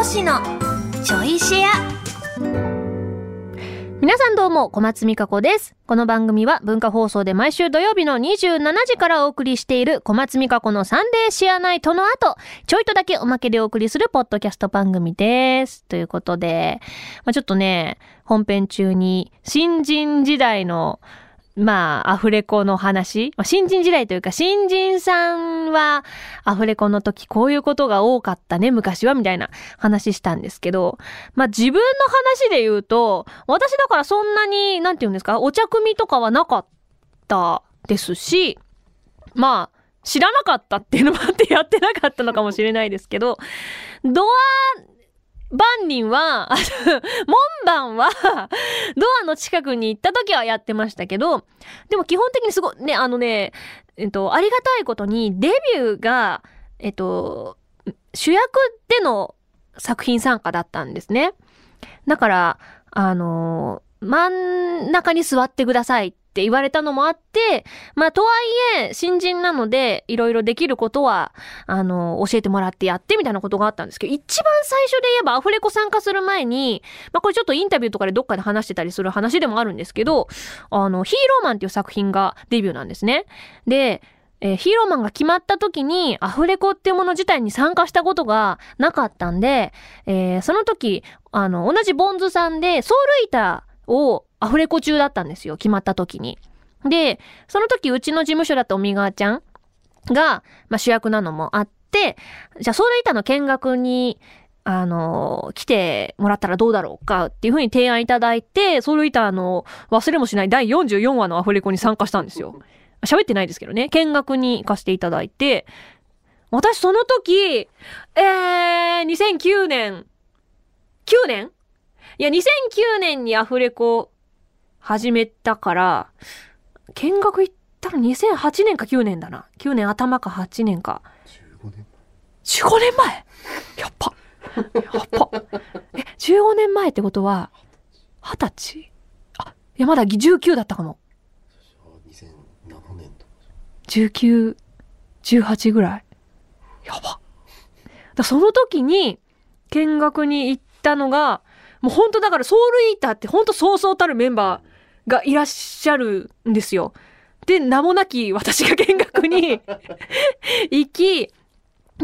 講師のちょいシェア皆さんどうも、小松美香子です。この番組は文化放送で毎週土曜日の27時からお送りしている小松美香子のサンデーシェアナイトの後、ちょいとだけおまけでお送りするポッドキャスト番組です。ということで、まあ、ちょっとね、本編中に新人時代のまあ、アフレコの話。まあ、新人時代というか、新人さんは、アフレコの時こういうことが多かったね、昔は、みたいな話したんですけど、まあ、自分の話で言うと、私だからそんなに、なんて言うんですか、お茶組とかはなかったですし、まあ、知らなかったっていうのもあってやってなかったのかもしれないですけど、ドア番人は、門番は、ドアの近くに行った時はやってましたけど、でも基本的にすごい、ね、あのね、えっと、ありがたいことに、デビューが、えっと、主役での作品参加だったんですね。だから、あの、真ん中に座ってくださいっって言われたのもあって、まあ、とはいえ、新人なので、いろいろできることは、あの、教えてもらってやってみたいなことがあったんですけど、一番最初で言えばアフレコ参加する前に、まあ、これちょっとインタビューとかでどっかで話してたりする話でもあるんですけど、あの、ヒーローマンっていう作品がデビューなんですね。で、えーヒーローマンが決まった時にアフレコっていうもの自体に参加したことがなかったんで、えーその時、あの、同じボンズさんでソウルイターをアフレコ中だったんですよ。決まった時に。で、その時うちの事務所だった尾身川ちゃんが、まあ、主役なのもあって、じゃあソウルイターの見学に、あの、来てもらったらどうだろうかっていうふうに提案いただいて、ソウルイターの忘れもしない第44話のアフレコに参加したんですよ。喋ってないですけどね。見学に行かせていただいて、私その時、えー、2009年、9年？いや、2009年にアフレコ始めたから、見学行ったの2008年か9年だな。9年頭か8年か。15年15年前？やっぱ。やっぱ。え、15年前ってことは、20歳？あ、いや、まだ19だったかも。あ2007年とか19、18ぐらい。やば。だその時に見学に行ったのが、もう本当だからソウルイーターって本当そうそうたるメンバーがいらっしゃるんですよ。で、名もなき私が見学に 行き、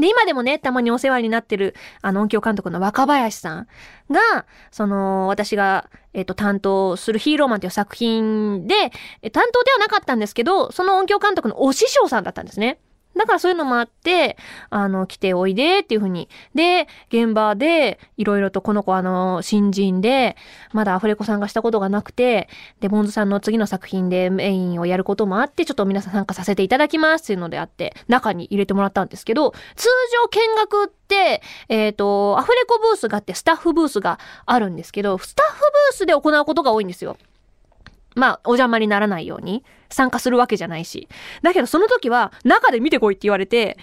で、今でもね、たまにお世話になってる、あの、音響監督の若林さんが、その、私が、えっ、と、担当するヒーローマンという作品で、え担当ではなかったんですけど、その音響監督のお師匠さんだったんですね。だからそういうのもあって、あの、来ておいでっていうふうに。で、現場で、いろいろとこの子あの、新人で、まだアフレコさんがしたことがなくて、で、ボンズさんの次の作品でメインをやることもあって、ちょっと皆さん参加させていただきますっていうのであって、中に入れてもらったんですけど、通常見学って、えっ、と、アフレコブースがあって、スタッフブースがあるんですけど、スタッフブースで行うことが多いんですよ。まあ、お邪魔にならないように参加するわけじゃないし。だけどその時は中で見てこいって言われて、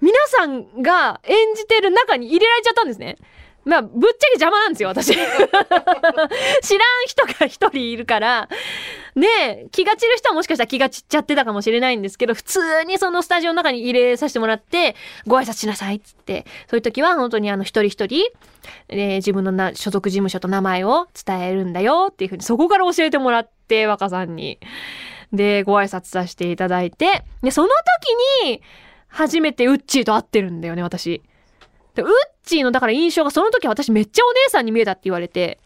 皆さんが演じてる中に入れられちゃったんですね。まあ、ぶっちゃけ邪魔なんですよ、私。知らん人が一人いるから、ねえ、気が散る人はもしかしたら気が散っちゃってたかもしれないんですけど、普通にそのスタジオの中に入れさせてもらって、ご挨拶しなさいっつって、そういう時は本当にあの一人一人、えー自分のな所属事務所と名前を伝えるんだよっていうふうに、そこから教えてもらって、若さんに。で、ご挨拶させていただいて、で、その時に、初めてウッチーと会ってるんだよね、私。でウッチーの、だから印象がその時私めっちゃお姉さんに見えたって言われて、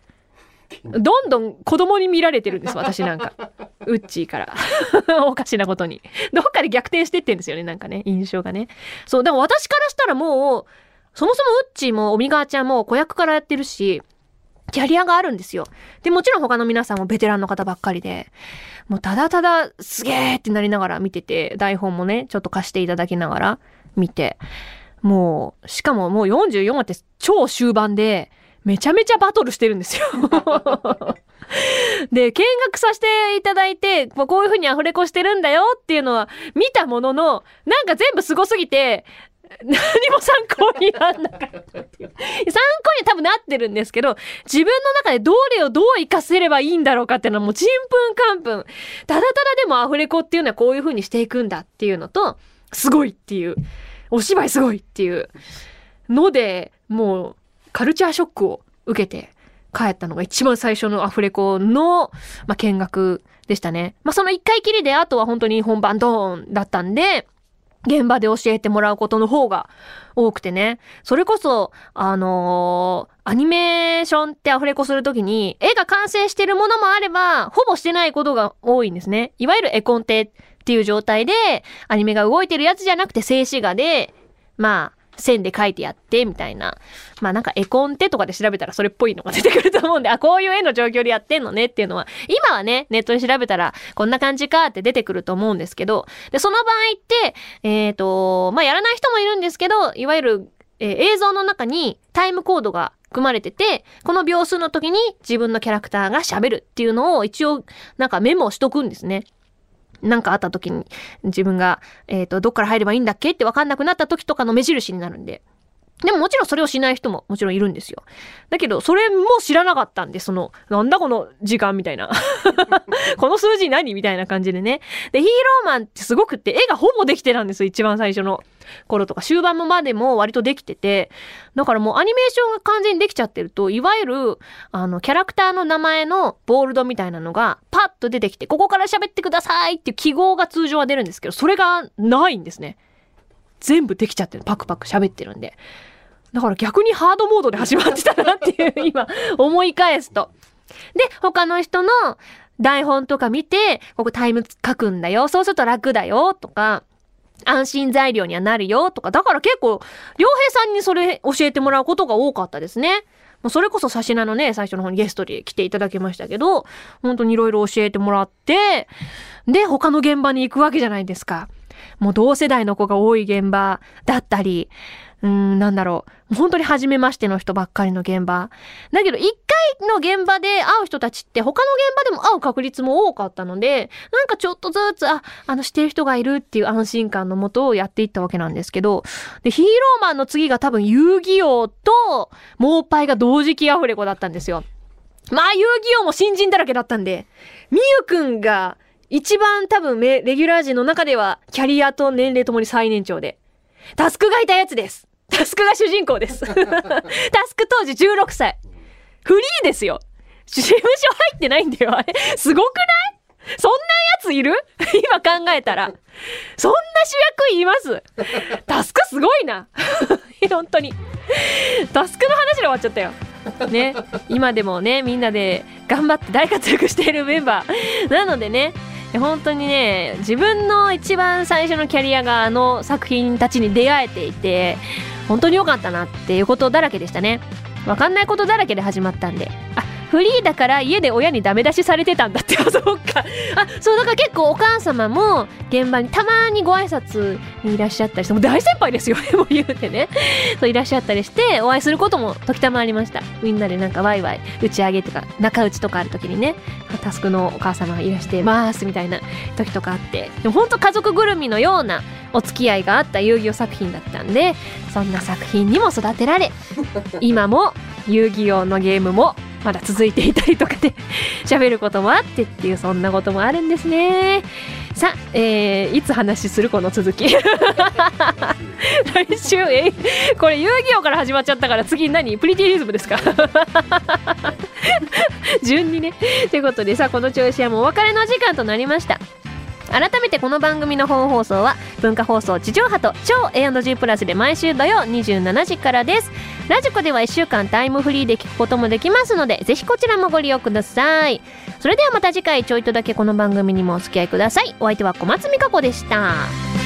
どんどん子供に見られてるんです、私なんか。ウッチーから。おかしなことに。どっかで逆転してってんですよね、なんかね、印象がね。そう、でも私からしたらもう、そもそもウッチーも、おみがーちゃんも子役からやってるし、キャリアがあるんですよ。で、もちろん他の皆さんもベテランの方ばっかりで、もうただただすげーってなりながら見てて、台本もね、ちょっと貸していただきながら見て、もう、しかももう44話って超終盤で、めちゃめちゃバトルしてるんですよ。で、見学させていただいて、もうこういう風にアフレコしてるんだよっていうのは見たものの、なんか全部すごすぎて、何も参考にならなかったって。参考には多分なってるんですけど、自分の中でどれをどう活かせればいいんだろうかっていうのはもうちんぷんかんぷん。ただただでもアフレコっていうのはこういう風にしていくんだっていうのと、すごいっていう。お芝居すごいっていうので、もうカルチャーショックを受けて帰ったのが一番最初のアフレコの、まあ、見学でしたね。まあ、その一回きりで、あとは本当に本番ドーンだったんで、現場で教えてもらうことの方が多くてね。それこそ、あのーアニメーションってアフレコするときに、絵が完成してるものもあれば、ほぼしてないことが多いんですね。いわゆる絵コンテっていう状態で、アニメが動いてるやつじゃなくて静止画で、まあ、線で描いてやって、みたいな。まあなんか絵コンテとかで調べたらそれっぽいのが出てくると思うんで、あ、こういう絵の状況でやってんのねっていうのは、今はね、ネットで調べたらこんな感じかって出てくると思うんですけど、で、その場合って、えっ、と、まあやらない人もいるんですけど、いわゆる、えー映像の中にタイムコードが組まれてて、この秒数の時に自分のキャラクターが喋るっていうのを一応なんかメモしとくんですね。何かあった時に自分が、えっ、と、どっから入ればいいんだっけってわかんなくなった時とかの目印になるんで。でももちろんそれをしない人ももちろんいるんですよ。だけど、それも知らなかったんで、その、なんだこの時間みたいな。この数字何みたいな感じでね。で、ヒーローマンってすごくって、絵がほぼできてたんですよ、一番最初の頃とか。終盤までも割とできてて。だからもうアニメーションが完全にできちゃってると、いわゆる、あの、キャラクターの名前のボールドみたいなのが、パッと出てきて、ここから喋ってくださいっていう記号が通常は出るんですけど、それがないんですね。全部できちゃってる。パクパク喋ってるんで。だから逆にハードモードで始まってたなっていう、今、思い返すと。で、他の人の台本とか見て、ここタイム書くんだよ。そうすると楽だよ。とか、安心材料にはなるよ。とか、だから結構、良平さんにそれ教えてもらうことが多かったですね。もうそれこそ差し名のね、最初の方にゲストで来ていただきましたけど、本当にいろいろ教えてもらって、で、他の現場に行くわけじゃないですか。もう同世代の子が多い現場だったり、うん、なんだろう。本当に初めましての人ばっかりの現場。だけど、一回の現場で会う人たちって他の現場でも会う確率も多かったので、なんかちょっとずつ、あ、あの、知ってる人がいるっていう安心感のもとをやっていったわけなんですけど、で、ヒーローマンの次が多分遊戯王と、モーパイが同時期アフレコだったんですよ。まあ、遊戯王も新人だらけだったんで、みゆくんが一番多分レギュラー陣の中では、キャリアと年齢ともに最年長で、タスクがいたやつです。タスクが主人公です。タスク当時16歳。フリーですよ。事務所入ってないんだよ、あれ。すごくない？そんなやついる？今考えたら。そんな主役います？タスクすごいな。本当に。タスクの話で終わっちゃったよ。ね。今でもね、みんなで頑張って大活躍しているメンバー。なのでね、本当にね、自分の一番最初のキャリアがあの作品たちに出会えていて、本当に良かったなっていうことだらけでしたね。わかんないことだらけで始まったんで。あ、フリーだから家で親にダメ出しされてたんだって。あ、そうか。あ、そう、だから結構お母様も現場にたまにご挨拶にいらっしゃったりして、もう大先輩ですよ、もう言うてね。そういらっしゃったりして、お会いすることも時たまありました。みんなでなんかワイワイ打ち上げとか、中打ちとかある時にね、タスクのお母様がいらしてますみたいな時とかあって、でも本当家族ぐるみのようなお付き合いがあった遊戯王作品だったんで、そんな作品にも育てられ、今も遊戯王のゲームもまだ続いていたりとかで 喋ることもあってっていうそんなこともあるんですね。さあ、えー、いつ話するこの続き。来週、えこれ遊戯王から始まっちゃったから次何？プリティリズムですか？順にね。ということでさあ、この調子はもうお別れの時間となりました。改めてこの番組の本放送は文化放送地上波と超 A&G プラスで毎週土曜27時からです。ラジコでは1週間タイムフリーで聞くこともできますのでぜひこちらもご利用ください。それではまた次回ちょいとだけこの番組にもお付き合いください。お相手は小松美香子でした。